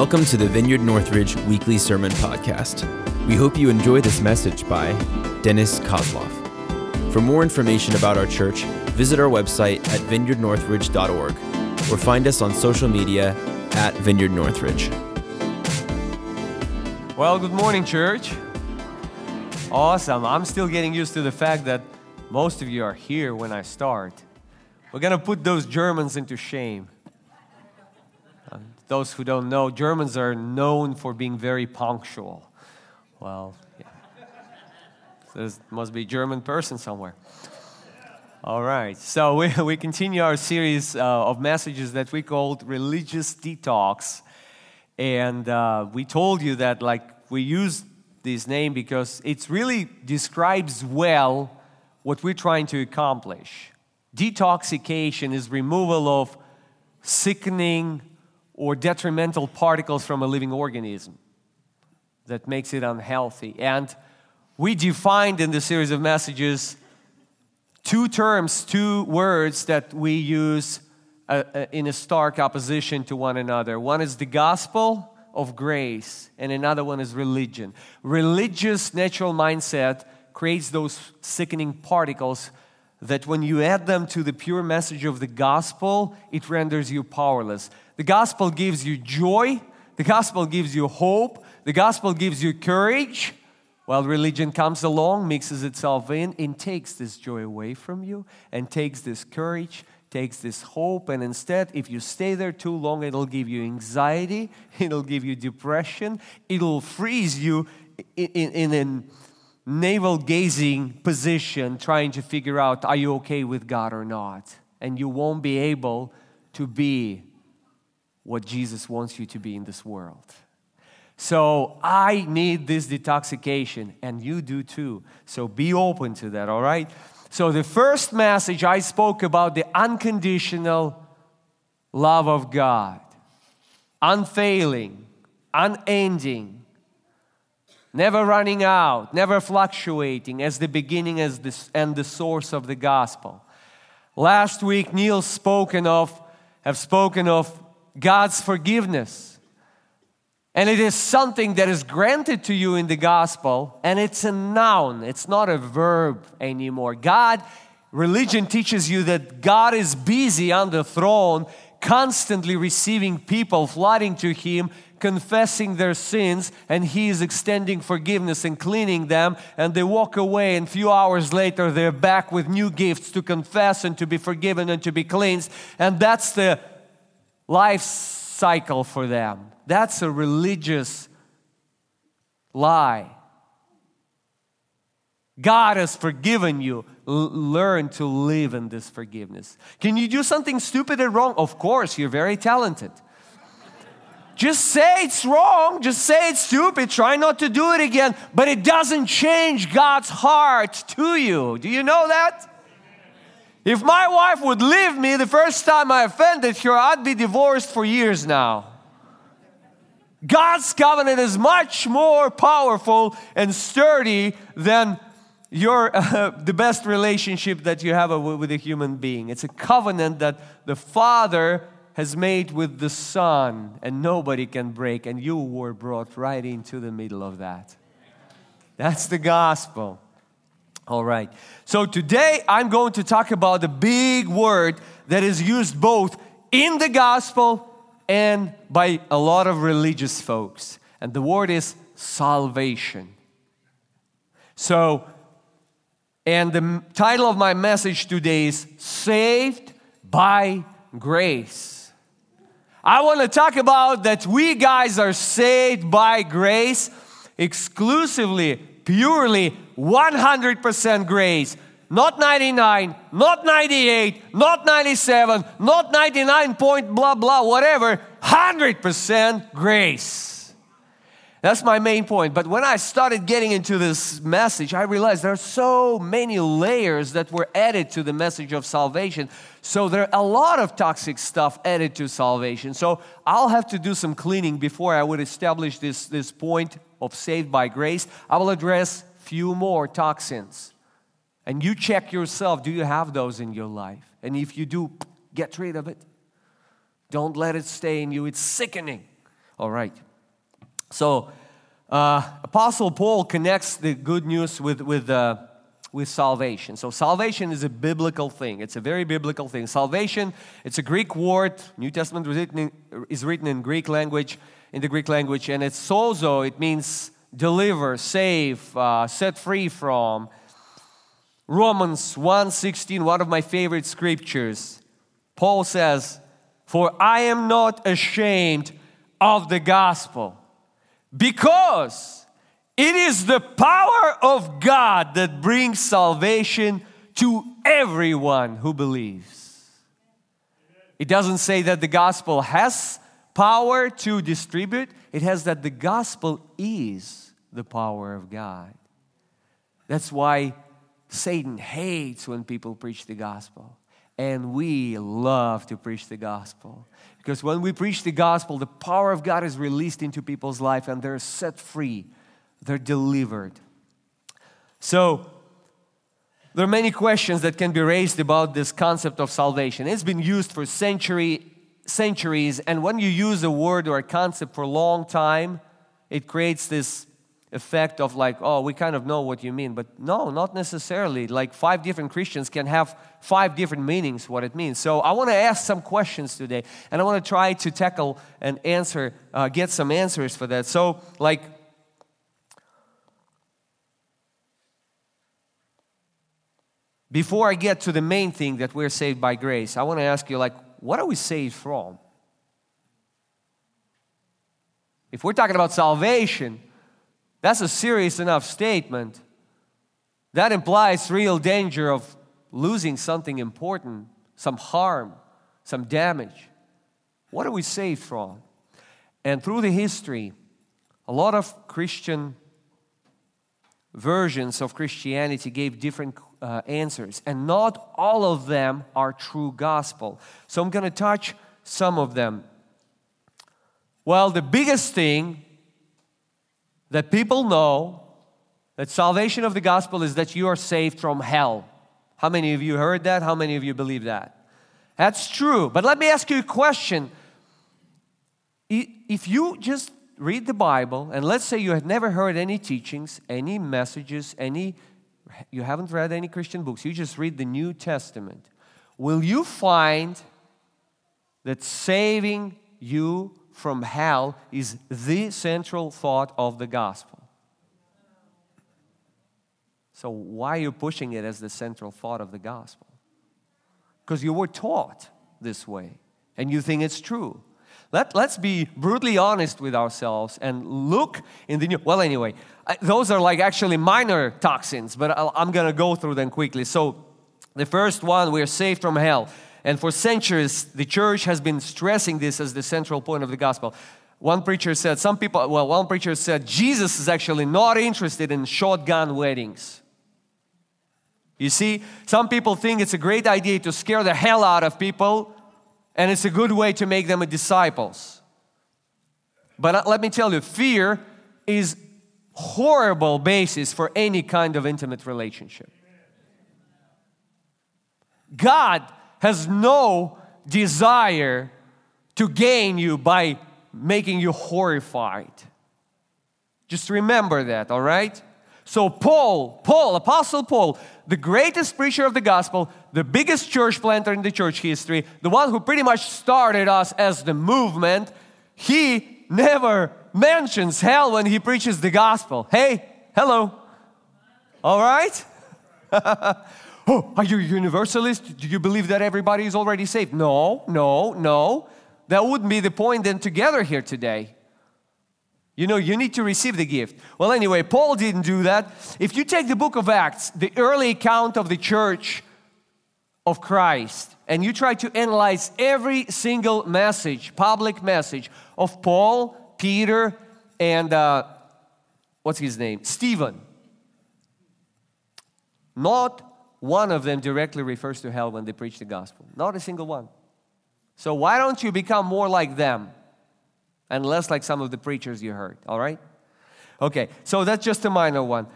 Welcome to the Vineyard Northridge Weekly Sermon Podcast. We hope you enjoy this message by Dennis Kozlov. For more information about our church, visit our website at vineyardnorthridge.org or find us on social media at Vineyard Northridge. Well, good morning, church. Awesome. I'm still getting used to the fact that most of you are here when I start. We're going to put those Germans into shame. Those who don't know, Germans are known for being very punctual. Well, yeah. there must be a German person somewhere. All right, so we, we continue our series uh, of messages that we called Religious Detox. And uh, we told you that, like, we use this name because it really describes well what we're trying to accomplish. Detoxification is removal of sickening or detrimental particles from a living organism that makes it unhealthy. And we defined in the series of messages two terms, two words that we use uh, uh, in a stark opposition to one another. One is the gospel of grace, and another one is religion. Religious natural mindset creates those sickening particles that when you add them to the pure message of the gospel, it renders you powerless. The gospel gives you joy, the gospel gives you hope, the gospel gives you courage. While religion comes along, mixes itself in, and takes this joy away from you, and takes this courage, takes this hope, and instead, if you stay there too long, it'll give you anxiety, it'll give you depression, it'll freeze you in, in, in navel gazing position, trying to figure out, are you okay with God or not? And you won't be able to be what Jesus wants you to be in this world. So I need this detoxification, and you do too. So be open to that, all right? So the first message I spoke about the unconditional love of God, unfailing, unending, never running out, never fluctuating as the beginning as this, and the source of the gospel. Last week, Neil spoken of, have spoken of God's forgiveness. And it is something that is granted to you in the gospel, and it's a noun, it's not a verb anymore. God, religion teaches you that God is busy on the throne, constantly receiving people, flooding to Him, confessing their sins and he is extending forgiveness and cleaning them and they walk away and a few hours later they're back with new gifts to confess and to be forgiven and to be cleansed and that's the life cycle for them that's a religious lie God has forgiven you. L- learn to live in this forgiveness. Can you do something stupid and wrong? Of course, you're very talented. Just say it's wrong, just say it's stupid, try not to do it again, but it doesn't change God's heart to you. Do you know that? If my wife would leave me the first time I offended her, I'd be divorced for years now. God's covenant is much more powerful and sturdy than your uh, the best relationship that you have with a human being. It's a covenant that the Father has made with the Son, and nobody can break, and you were brought right into the middle of that. That's the gospel. All right. So today I'm going to talk about the big word that is used both in the gospel and by a lot of religious folks. And the word is salvation. So, and the title of my message today is Saved by Grace. I want to talk about that we guys are saved by grace exclusively, purely, 100% grace. Not 99, not 98, not 97, not 99 point blah blah, whatever. 100% grace. That's my main point. But when I started getting into this message, I realized there are so many layers that were added to the message of salvation. So there are a lot of toxic stuff added to salvation. So I'll have to do some cleaning before I would establish this, this point of saved by grace. I will address few more toxins. And you check yourself, do you have those in your life? And if you do, get rid of it. Don't let it stay in you. It's sickening. All right. So, uh, Apostle Paul connects the good news with, with, uh, with salvation. So, salvation is a biblical thing. It's a very biblical thing. Salvation, it's a Greek word. New Testament is written in, is written in Greek language, in the Greek language, and it's sozo. It means deliver, save, uh, set free from. Romans 1:16, one of my favorite scriptures. Paul says, "For I am not ashamed of the gospel, because it is the power of God that brings salvation to everyone who believes." It doesn't say that the gospel has power to distribute, it has that the gospel is the power of God. That's why Satan hates when people preach the gospel. And we love to preach the gospel. Because when we preach the gospel, the power of God is released into people's life and they're set free, they're delivered. So, there are many questions that can be raised about this concept of salvation. It's been used for century, centuries, and when you use a word or a concept for a long time, it creates this effect of like, oh, we kind of know what you mean. But no, not necessarily. Like five different Christians can have five different meanings what it means. So I want to ask some questions today, and I want to try to tackle and answer, uh, get some answers for that. So, like, before I get to the main thing that we're saved by grace, I want to ask you, like, what are we saved from? If we're talking about salvation, that's a serious enough statement. That implies real danger of losing something important, some harm, some damage. What are we saved from? And through the history, a lot of Christian versions of Christianity gave different uh, answers, and not all of them are true gospel. So I'm going to touch some of them. Well, the biggest thing that people know that salvation of the gospel is that you are saved from hell. How many of you heard that? How many of you believe that? That's true. But let me ask you a question. If you just read the Bible, and let's say you had never heard any teachings, any messages, any you haven't read any Christian books, you just read the New Testament, will you find that saving you from hell is the central thought of the gospel. So, why are you pushing it as the central thought of the gospel? Because you were taught this way and you think it's true. Let, let's be brutally honest with ourselves and look in the new. Well, anyway, those are like actually minor toxins, but I'm going to go through them quickly. So, the first one, we're saved from hell. And for centuries, the church has been stressing this as the central point of the gospel. One preacher said, some people, well, one preacher said, Jesus is actually not interested in shotgun weddings. You see, some people think it's a great idea to scare the hell out of people, and it's a good way to make them disciples. But uh, let me tell you, fear is horrible basis for any kind of intimate relationship. God has no desire to gain you by making you horrified. Just remember that, all right? So, Paul, Paul, Apostle Paul, the greatest preacher of the gospel, the biggest church planter in the church history, the one who pretty much started us as the movement, he never mentions hell when he preaches the gospel. Hey, hello. All right? oh, are you a universalist? Do you believe that everybody is already saved? No, no, no. That wouldn't be the point then together here today. You know, you need to receive the gift. Well, anyway, Paul didn't do that. If you take the book of Acts, the early account of the church of Christ, and you try to analyze every single message, public message of Paul, Peter, and uh, what's his name? Stephen. Not one of them directly refers to hell when they preach the gospel. Not a single one. So why don't you become more like them and less like some of the preachers you heard, all right? Okay, so that's just a minor one.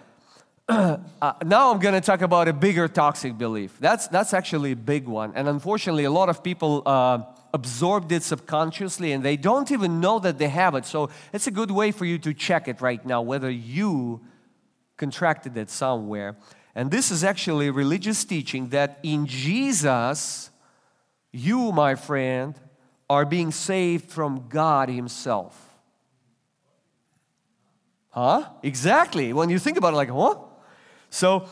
uh, now I'm going to talk about a bigger toxic belief. That's, that's actually a big one. And unfortunately, a lot of people uh, absorbed it subconsciously and they don't even know that they have it. So it's a good way for you to check it right now whether you contracted it somewhere. And this is actually religious teaching that in Jesus, you, my friend, are being saved from God Himself. Huh? Exactly. When you think about it, like, what? So,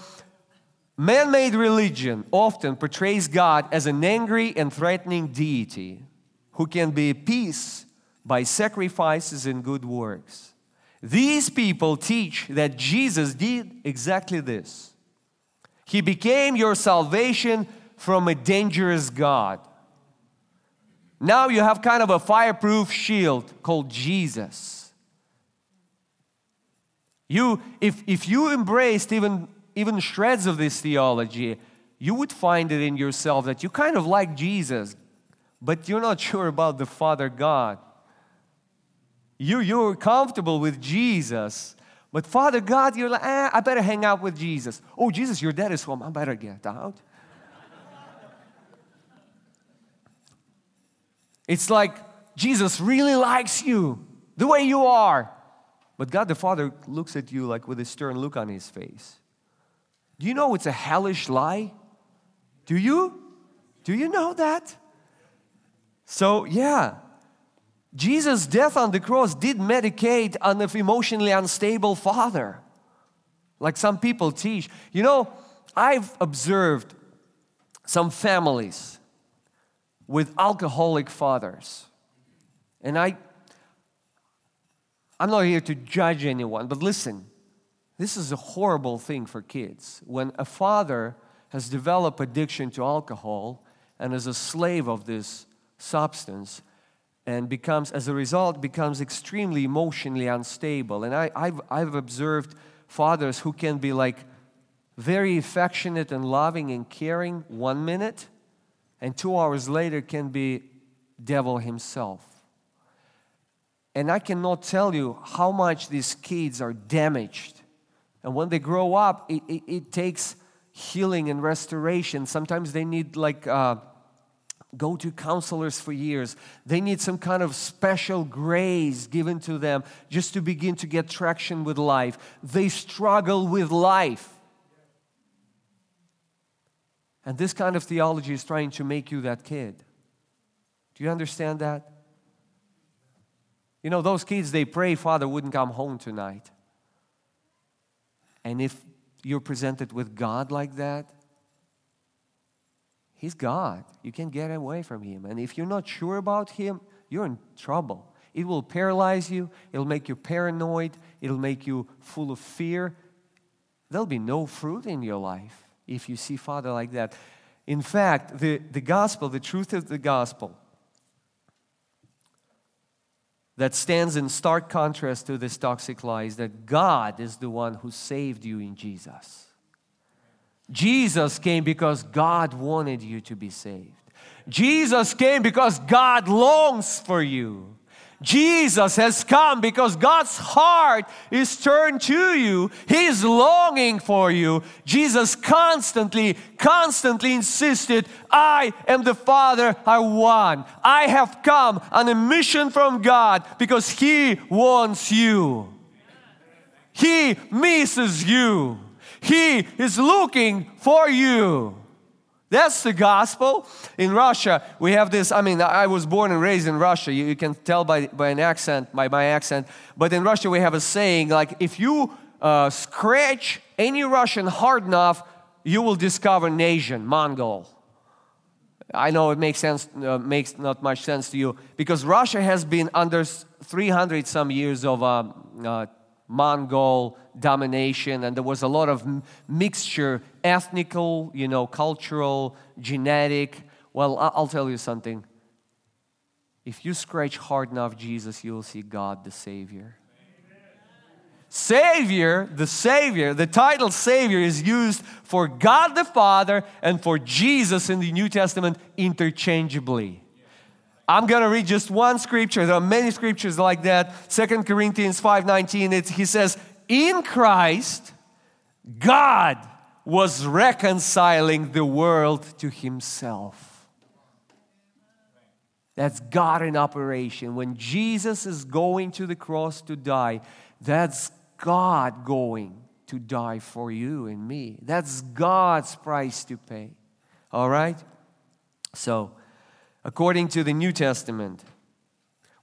man made religion often portrays God as an angry and threatening deity who can be appeased by sacrifices and good works. These people teach that Jesus did exactly this. He became your salvation from a dangerous God. Now you have kind of a fireproof shield called Jesus. You, if, if you embraced even, even shreds of this theology, you would find it in yourself that you kind of like Jesus, but you're not sure about the Father God. You, you're comfortable with Jesus, but Father God, you're like, eh, I better hang out with Jesus. Oh, Jesus, your dad is home. I better get out. It's like Jesus really likes you the way you are. But God the Father looks at you like with a stern look on his face. Do you know it's a hellish lie? Do you? Do you know that? So, yeah, Jesus' death on the cross did medicate an emotionally unstable father, like some people teach. You know, I've observed some families with alcoholic fathers. And I I'm not here to judge anyone, but listen. This is a horrible thing for kids. When a father has developed addiction to alcohol and is a slave of this substance, and becomes, as a result, becomes extremely emotionally unstable. And I, I've, I've observed fathers who can be like very affectionate and loving and caring one minute, and two hours later can be devil himself. And I cannot tell you how much these kids are damaged. And when they grow up, it, it, it takes healing and restoration. Sometimes they need like uh, go to counselors for years. They need some kind of special grace given to them just to begin to get traction with life. They struggle with life. And this kind of theology is trying to make you that kid. Do you understand that? You know, those kids, they pray Father wouldn't come home tonight. And if you're presented with God like that, He's God. You can't get away from Him. And if you're not sure about Him, you're in trouble. It will paralyze you, it'll make you paranoid, it'll make you full of fear. There'll be no fruit in your life if you see Father like that. In fact, the, the gospel, the truth of the gospel, that stands in stark contrast to this toxic lie is that God is the one who saved you in Jesus. Jesus came because God wanted you to be saved. Jesus came because God longs for you. Jesus has come because God's heart is turned to you. He's longing for you. Jesus constantly, constantly insisted, I am the Father, I want. I have come on a mission from God because He wants you. He misses you. He is looking for you. That's the gospel. In Russia, we have this. I mean, I was born and raised in Russia. You, you, can tell by, by an accent, by my accent. But in Russia, we have a saying like, if you uh, scratch any Russian hard enough, you will discover an Asian, Mongol. I know it makes sense, uh, makes not much sense to you because Russia has been under 300 some years of uh, uh Mongol domination, and there was a lot of mixture, ethnical, you know, cultural, genetic. Well, I'll tell you something. If you scratch hard enough Jesus, you'll see God the Savior. Savior, the Savior, the title Savior is used for God the Father and for Jesus in the New Testament interchangeably. I'm going to read just one scripture. There are many scriptures like that. Second Corinthians 5:19 it he says, "In Christ God was reconciling the world to himself." That's God in operation. When Jesus is going to the cross to die, that's God going to die for you and me. That's God's price to pay. All right? So, according to the New Testament,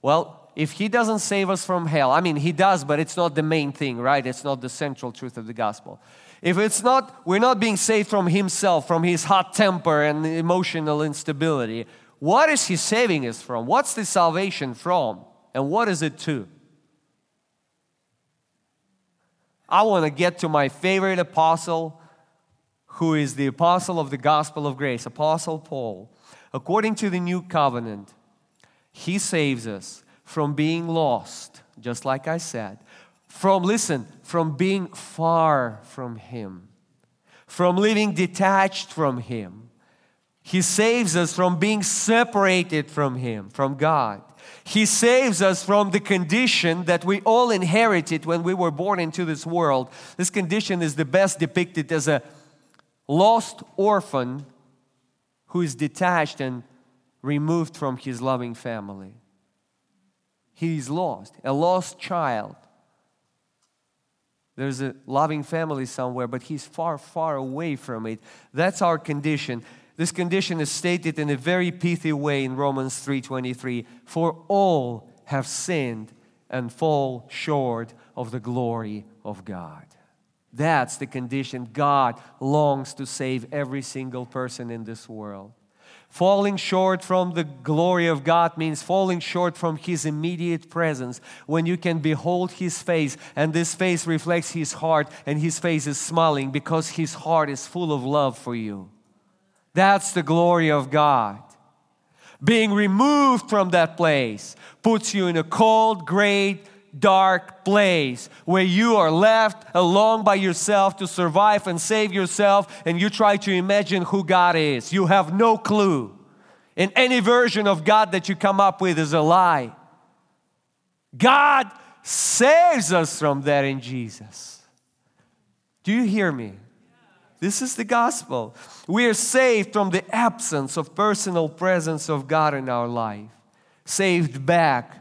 well, if He doesn't save us from hell, I mean, He does, but it's not the main thing, right? It's not the central truth of the gospel. If it's not, we're not being saved from Himself, from His hot temper and emotional instability. What is He saving us from? What's the salvation from? And what is it to? I want to get to my favorite apostle, who is the apostle of the gospel of grace, Apostle Paul. According to the new covenant, he saves us from being lost, just like I said, from, listen, from being far from Him, from living detached from Him, he saves us from being separated from Him, from God. He saves us from the condition that we all inherited when we were born into this world. This condition is the best depicted as a lost orphan who is detached and removed from his loving family. He's lost, a lost child. There's a loving family somewhere, but he's far, far away from it. That's our condition. This condition is stated in a very pithy way in Romans 3:23, "For all have sinned and fall short of the glory of God." That's the condition God longs to save every single person in this world. Falling short from the glory of God means falling short from His immediate presence. When you can behold His face, and this face reflects His heart, and His face is smiling because His heart is full of love for you. That's the glory of God. Being removed from that place puts you in a cold, great, dark place where you are left alone by yourself to survive and save yourself, and you try to imagine who God is. You have no clue. And any version of God that you come up with is a lie. God saves us from that in Jesus. Do you hear me? This is the gospel. We are saved from the absence of personal presence of God in our life, saved back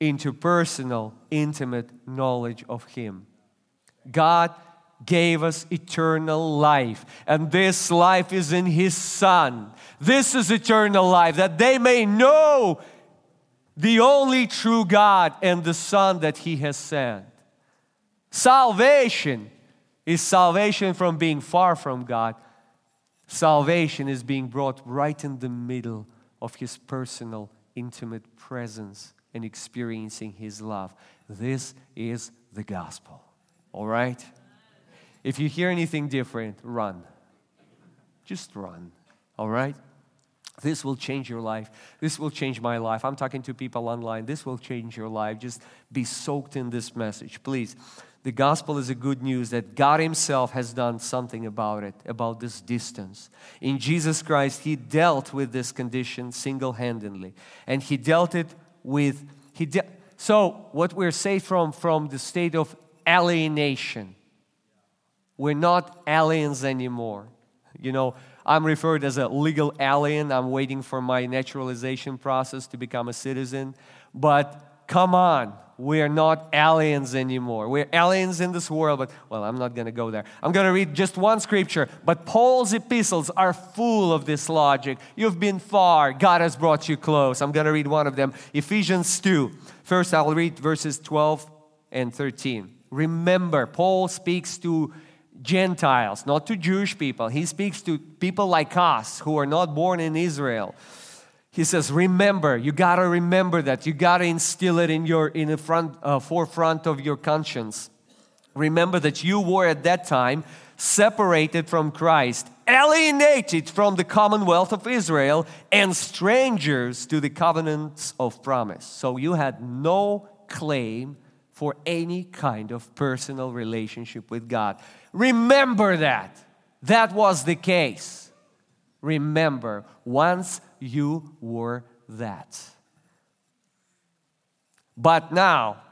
into personal, intimate knowledge of Him. God gave us eternal life, and this life is in His Son. This is eternal life, that they may know the only true God and the Son that He has sent. Salvation is salvation from being far from God. Salvation is being brought right in the middle of His personal, intimate presence and experiencing His love. This is the gospel. All right? If you hear anything different, run. Just run. All right? This will change your life. This will change my life. I'm talking to people online. This will change your life. Just be soaked in this message, please. The gospel is a good news that God Himself has done something about it, about this distance. In Jesus Christ, He dealt with this condition single handedly. And He dealt it with, He de- so what we're saved from, from the state of alienation. We're not aliens anymore. You know, I'm referred as a legal alien. I'm waiting for my naturalization process to become a citizen. But come on, we're not aliens anymore. We're aliens in this world, but well, I'm not going to go there. I'm going to read just one scripture, but Paul's epistles are full of this logic. You've been far, God has brought you close. I'm going to read one of them Ephesians 2. First, I'll read verses 12 and 13. Remember, Paul speaks to Gentiles, not to Jewish people. He speaks to people like us who are not born in Israel he says remember you got to remember that. You got to instill it in your in the front uh, forefront of your conscience. Remember that you were at that time separated from christ alienated from the commonwealth of israel and strangers to the covenants of promise. So you had no claim for any kind of personal relationship with god. Remember that. That was the case. Remember once you were that. But now,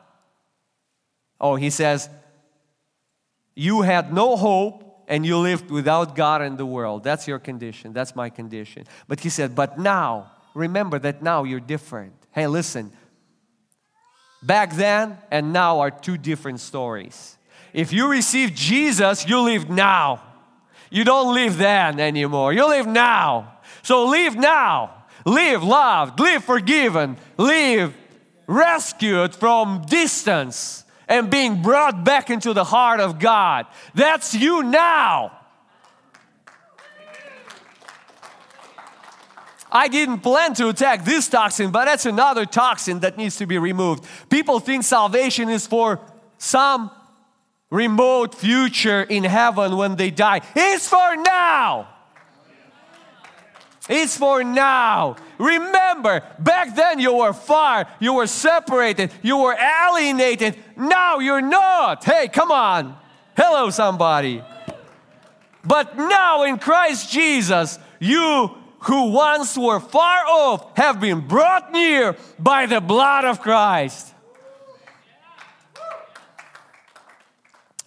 oh, he says, you had no hope and you lived without God in the world. That's your condition. That's my condition. But he said, but now, remember that now you're different. Hey, listen. Back then and now are two different stories. If you receive Jesus, you live now. You don't live then anymore. You live now. So live now. Live loved, live forgiven, live rescued from distance and being brought back into the heart of God. That's you now. I didn't plan to attack this toxin, but that's another toxin that needs to be removed. People think salvation is for some remote future in heaven when they die. It's for now. It's for now. Remember, back then you were far, you were separated, you were alienated. Now you're not. Hey, come on. Hello, somebody. But now in Christ Jesus, you who once were far off have been brought near by the blood of Christ.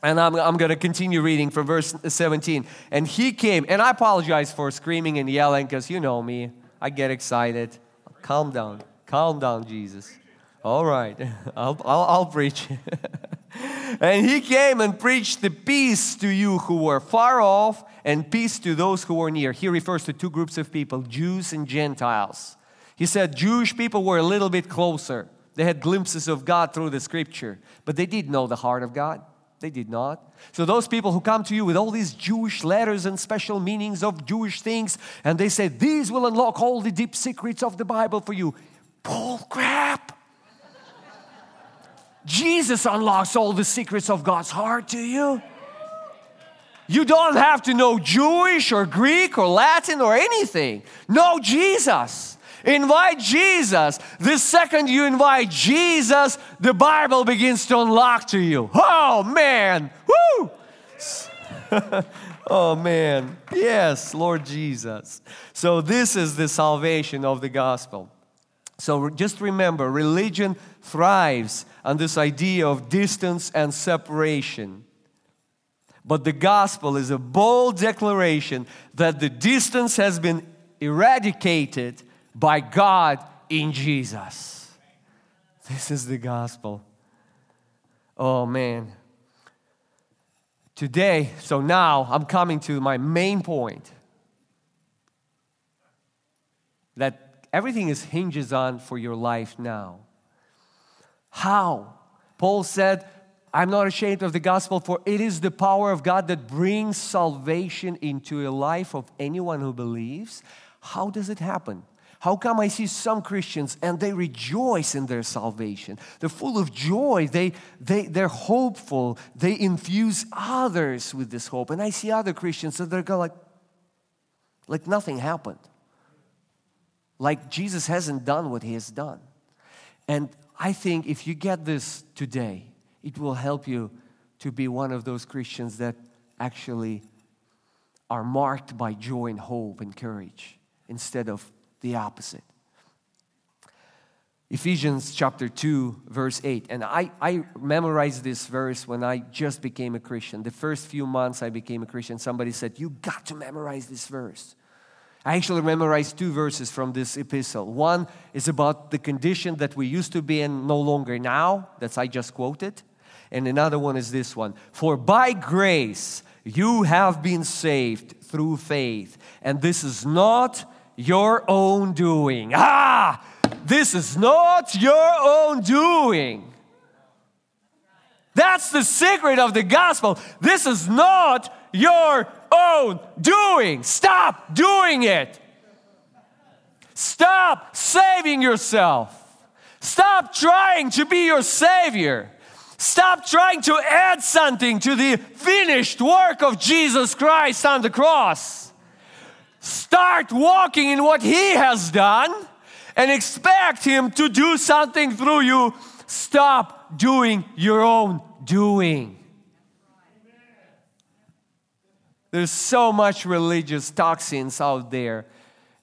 And I'm, I'm going to continue reading from verse 17. And he came, and I apologize for screaming and yelling because you know me. I get excited. Calm down. Calm down, Jesus. All right, I'll, I'll, I'll preach. and he came and preached the peace to you who were far off and peace to those who were near. He refers to two groups of people, Jews and Gentiles. He said Jewish people were a little bit closer. They had glimpses of God through the scripture, but they did know the heart of God. They did not. So, those people who come to you with all these Jewish letters and special meanings of Jewish things, and they say, These will unlock all the deep secrets of the Bible for you. Bull crap. Jesus unlocks all the secrets of God's heart to you. You don't have to know Jewish or Greek or Latin or anything. Know Jesus. Invite Jesus. The second you invite Jesus, the Bible begins to unlock to you. Oh man, woo! oh man, yes, Lord Jesus. So, this is the salvation of the gospel. So, just remember religion thrives on this idea of distance and separation. But the gospel is a bold declaration that the distance has been eradicated by God in Jesus. This is the gospel. Oh man. Today, so now I'm coming to my main point that everything is hinges on for your life now. How? Paul said, I'm not ashamed of the gospel, for it is the power of God that brings salvation into a life of anyone who believes. How does it happen? How come I see some Christians and they rejoice in their salvation? They're full of joy. They, they, they're hopeful. They infuse others with this hope. And I see other Christians that they're going like, like nothing happened. Like Jesus hasn't done what he has done. And I think if you get this today, it will help you to be one of those Christians that actually are marked by joy and hope and courage instead of the opposite. Ephesians chapter 2, verse 8. And I, I memorized this verse when I just became a Christian. The first few months I became a Christian, somebody said, You got to memorize this verse. I actually memorized two verses from this epistle. One is about the condition that we used to be in no longer now, that's I just quoted. And another one is this one For by grace you have been saved through faith, and this is not your own doing. Ah, this is not your own doing. That's the secret of the gospel. This is not your own doing. Stop doing it. Stop saving yourself. Stop trying to be your savior. Stop trying to add something to the finished work of Jesus Christ on the cross. Start walking in what He has done and expect Him to do something through you. Stop doing your own doing. There's so much religious toxins out there.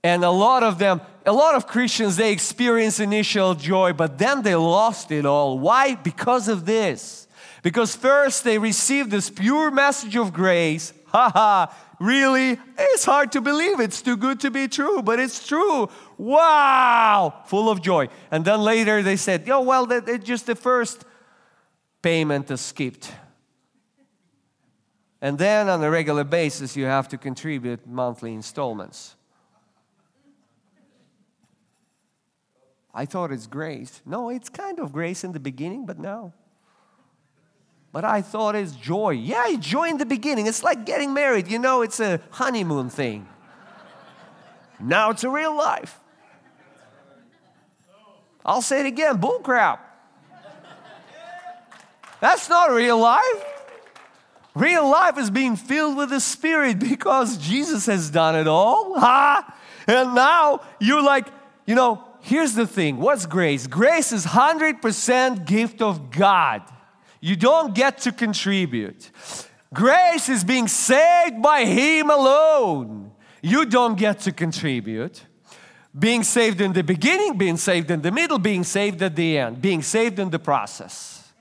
And a lot of them, a lot of Christians, they experience initial joy, but then they lost it all. Why? Because of this. Because first they received this pure message of grace, Ha ha, really? It's hard to believe. It's too good to be true, but it's true. Wow, full of joy. And then later they said, Yo, well, that, that just the first payment is skipped. And then on a regular basis, you have to contribute monthly installments. I thought it's grace. No, it's kind of grace in the beginning, but now. But I thought it's joy. Yeah, joy in the beginning. It's like getting married. You know, it's a honeymoon thing. now it's a real life. I'll say it again bullcrap. That's not real life. Real life is being filled with the Spirit because Jesus has done it all. Ha! And now you're like, you know, here's the thing what's grace? Grace is 100% gift of God. You don't get to contribute. Grace is being saved by Him alone. You don't get to contribute. Being saved in the beginning, being saved in the middle, being saved at the end, being saved in the process.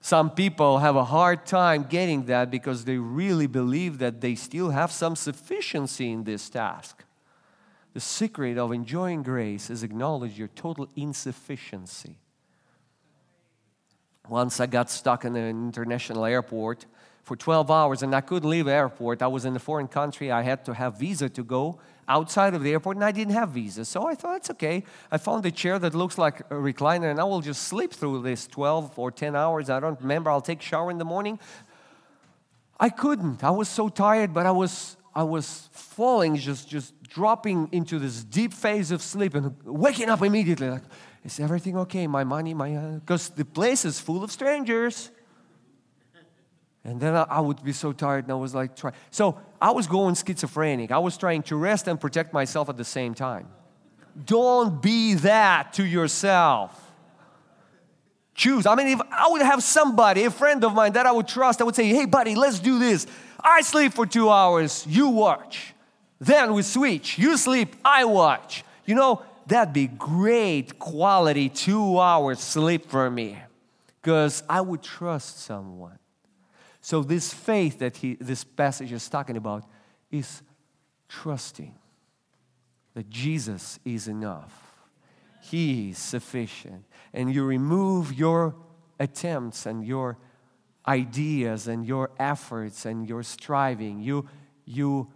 Some people have a hard time getting that because they really believe that they still have some sufficiency in this task. The secret of enjoying grace is acknowledge your total insufficiency. Once I got stuck in an international airport for 12 hours and I couldn't leave the airport. I was in a foreign country. I had to have visa to go outside of the airport and I didn't have visa. So I thought it's okay. I found a chair that looks like a recliner and I will just sleep through this 12 or 10 hours. I don't remember. I'll take shower in the morning. I couldn't. I was so tired, but I was I was falling, just just dropping into this deep phase of sleep and waking up immediately like, is everything okay? My money, my because uh, the place is full of strangers. And then I, would be so tired and I was like, try. So I was going schizophrenic. I was trying to rest and protect myself at the same time. Don't be that to yourself. Choose. I mean, if I would have somebody, a friend of mine that I would trust, I would say, hey, buddy, let's do this. I sleep for two hours, you watch. Then we switch. You sleep, I watch. You know, that'd be great quality two hours sleep for me because I would trust someone. So, this faith that he, this passage is talking about is trusting that Jesus is enough, He is sufficient. And you remove your attempts and your ideas and your efforts and your striving. You, you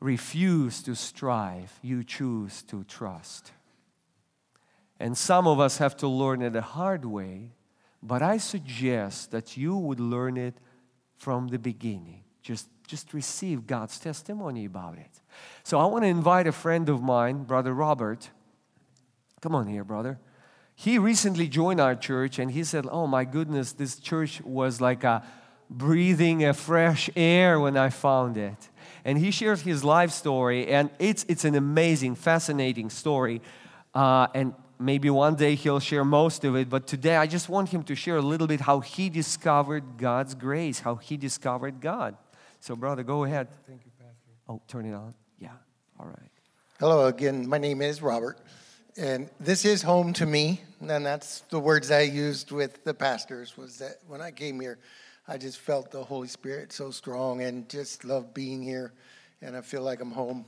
refuse to strive, you choose to trust. And some of us have to learn it the hard way, but I suggest that you would learn it from the beginning. Just, just receive God's testimony about it. So I want to invite a friend of mine, Brother Robert. Come on here, brother. He recently joined our church and he said, Oh my goodness, this church was like a breathing a fresh air when I found it. And he shares his life story, and it's, it's an amazing, fascinating story. Uh, and maybe one day he'll share most of it, but today I just want him to share a little bit how he discovered God's grace, how he discovered God. So, brother, go ahead. Thank you, Pastor. Oh, turn it on. Yeah, all right. Hello again. My name is Robert, and this is home to me. And that's the words I used with the pastors. Was that when I came here, I just felt the Holy Spirit so strong, and just love being here, and I feel like I'm home.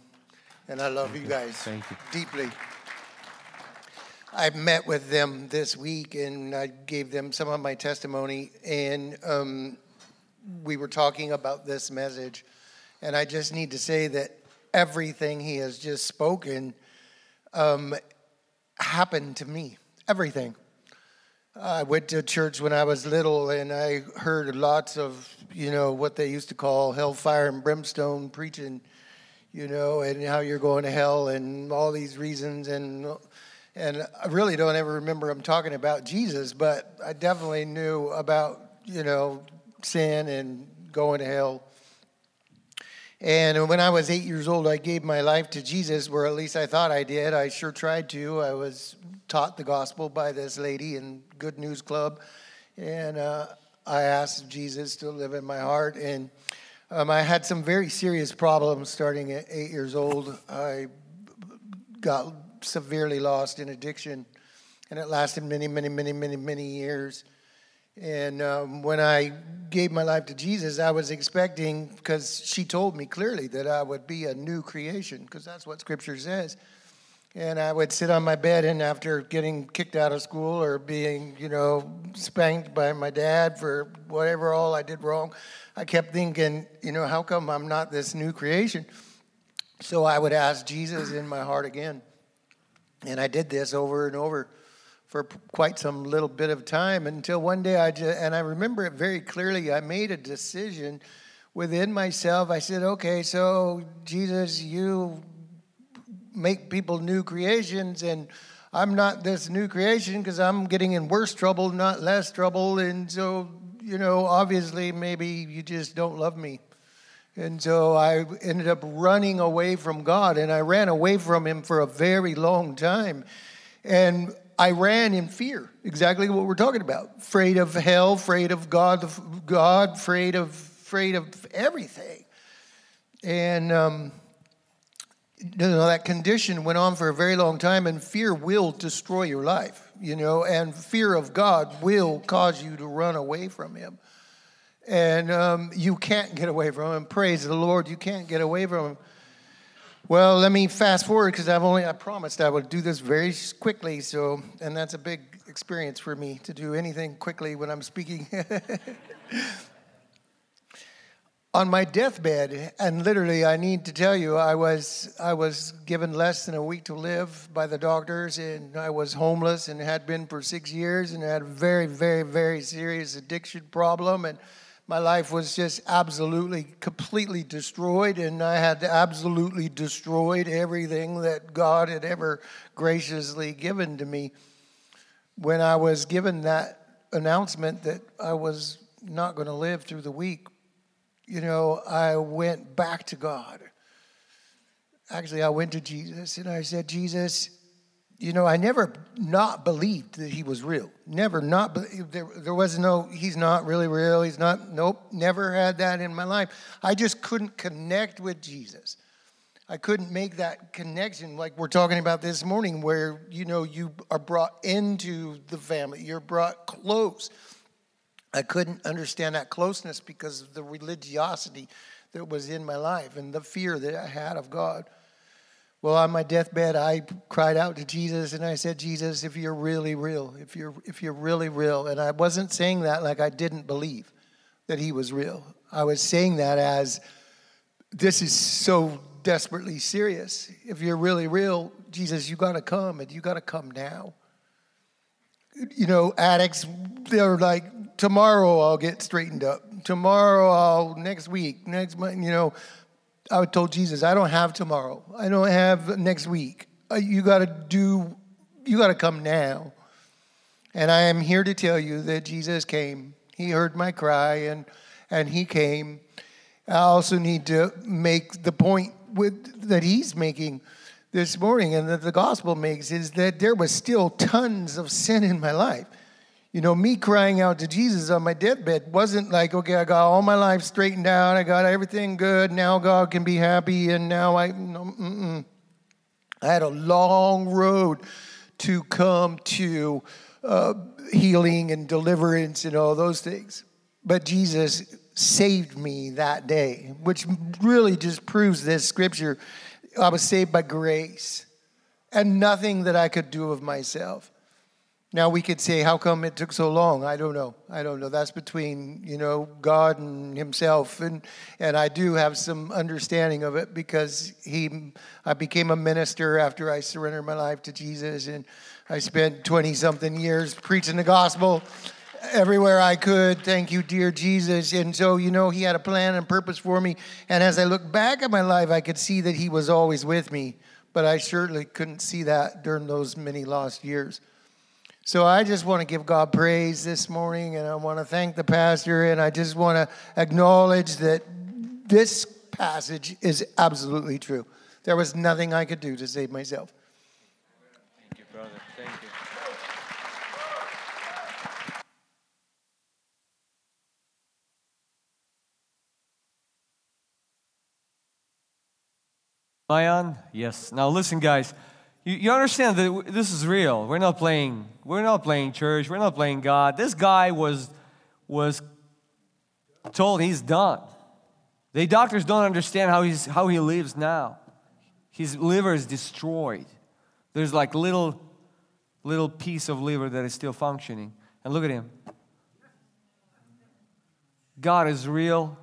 And I love you guys Thank you. deeply. I met with them this week and I gave them some of my testimony, and um, we were talking about this message. And I just need to say that everything he has just spoken um, happened to me. Everything. I went to church when I was little and I heard lots of, you know, what they used to call hellfire and brimstone preaching, you know, and how you're going to hell and all these reasons. And and I really don't ever remember him talking about Jesus, but I definitely knew about, you know, sin and going to hell. And when I was eight years old, I gave my life to Jesus, or at least I thought I did. I sure tried to. I was taught the gospel by this lady in Good News Club. And uh, I asked Jesus to live in my heart. And um, I had some very serious problems starting at eight years old. I got severely lost in addiction, and it lasted many, many, many, many, many years. And um, when I gave my life to Jesus, I was expecting, because she told me clearly that I would be a new creation, because that's what Scripture says. And I would sit on my bed, and after getting kicked out of school or being, you know, spanked by my dad for whatever all I did wrong, I kept thinking, you know, how come I'm not this new creation? So I would ask Jesus in my heart again. And I did this over and over for quite some little bit of time until one day I just, and I remember it very clearly, I made a decision within myself. I said, okay, so Jesus, you make people new creations, and I'm not this new creation because I'm getting in worse trouble, not less trouble. And so, you know, obviously, maybe you just don't love me. And so I ended up running away from God, and I ran away from Him for a very long time. And I ran in fear, exactly what we're talking about. Afraid of hell, afraid of God, God, afraid of afraid of everything. And um, you know that condition went on for a very long time, and fear will destroy your life. You know, and fear of God will cause you to run away from Him. And um, you can't get away from Him. Praise the Lord, you can't get away from Him. Well, let me fast forward because I've only I promised I would do this very quickly. So, and that's a big experience for me to do anything quickly when I'm speaking. On my deathbed, and literally, I need to tell you, I was I was given less than a week to live by the doctors, and I was homeless and had been for six years, and had a very, very, very serious addiction problem, and my life was just absolutely, completely destroyed, and I had absolutely destroyed everything that God had ever graciously given to me. When I was given that announcement that I was not going to live through the week, you know, I went back to God. Actually, I went to Jesus and I said, Jesus, you know, I never not believed that he was real. Never not there. There was no. He's not really real. He's not. Nope. Never had that in my life. I just couldn't connect with Jesus. I couldn't make that connection like we're talking about this morning, where you know you are brought into the family. You're brought close. I couldn't understand that closeness because of the religiosity that was in my life and the fear that I had of God. Well, on my deathbed, I cried out to Jesus and I said, Jesus, if you're really real, if you're, if you're really real. And I wasn't saying that like I didn't believe that he was real. I was saying that as this is so desperately serious. If you're really real, Jesus, you got to come and you got to come now. You know, addicts, they're like, tomorrow I'll get straightened up. Tomorrow I'll, next week, next month, you know. I told Jesus, I don't have tomorrow. I don't have next week. Uh, you got to do, you got to come now. And I am here to tell you that Jesus came. He heard my cry and, and he came. I also need to make the point with, that he's making this morning and that the gospel makes is that there was still tons of sin in my life you know, me crying out to Jesus on my deathbed wasn't like, okay, I got all my life straightened out, I got everything good, now God can be happy, and now I, no, I had a long road to come to uh, healing and deliverance and all those things. But Jesus saved me that day, which really just proves this scripture. I was saved by grace and nothing that I could do of myself. Now we could say, how come it took so long? I don't know. I don't know. That's between you know God and Himself, and and I do have some understanding of it because He, I became a minister after I surrendered my life to Jesus, and I spent twenty something years preaching the gospel everywhere I could. Thank you, dear Jesus. And so you know He had a plan and purpose for me, and as I look back at my life, I could see that He was always with me, but I certainly couldn't see that during those many lost years. So I just want to give God praise this morning, and I want to thank the pastor, and I just want to acknowledge that this passage is absolutely true. There was nothing I could do to save myself. Thank you, brother. Thank you. Am I on? Yes. Now listen, guys. You, you understand that this is real. We're not playing. We're not playing church. We're not playing God. This guy was was told he's done. The doctors don't understand how, he's, how he lives now. His liver is destroyed. There's like little, little piece of liver that is still functioning. And look at him. God is real.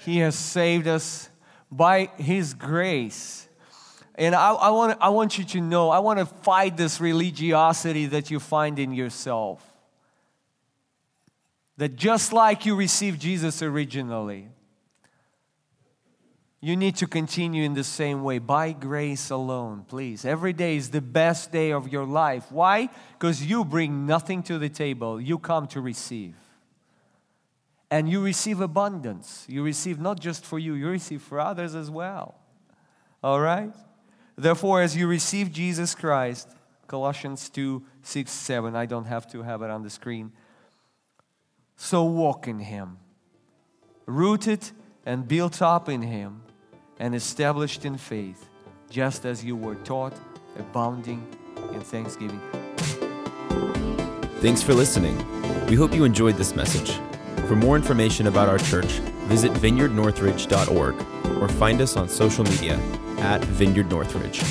He has saved us by His grace. And I, I, want, I want you to know, I want to fight this religiosity that you find in yourself. That just like you received Jesus originally, you need to continue in the same way by grace alone, please. Every day is the best day of your life. Why? Because you bring nothing to the table, you come to receive. And you receive abundance. You receive not just for you, you receive for others as well. All right? Therefore, as you receive Jesus Christ, Colossians 2 6, 7, I don't have to have it on the screen. So walk in Him, rooted and built up in Him, and established in faith, just as you were taught, abounding in thanksgiving. Thanks for listening. We hope you enjoyed this message. For more information about our church, visit vineyardnorthridge.org or find us on social media at Vineyard Northridge.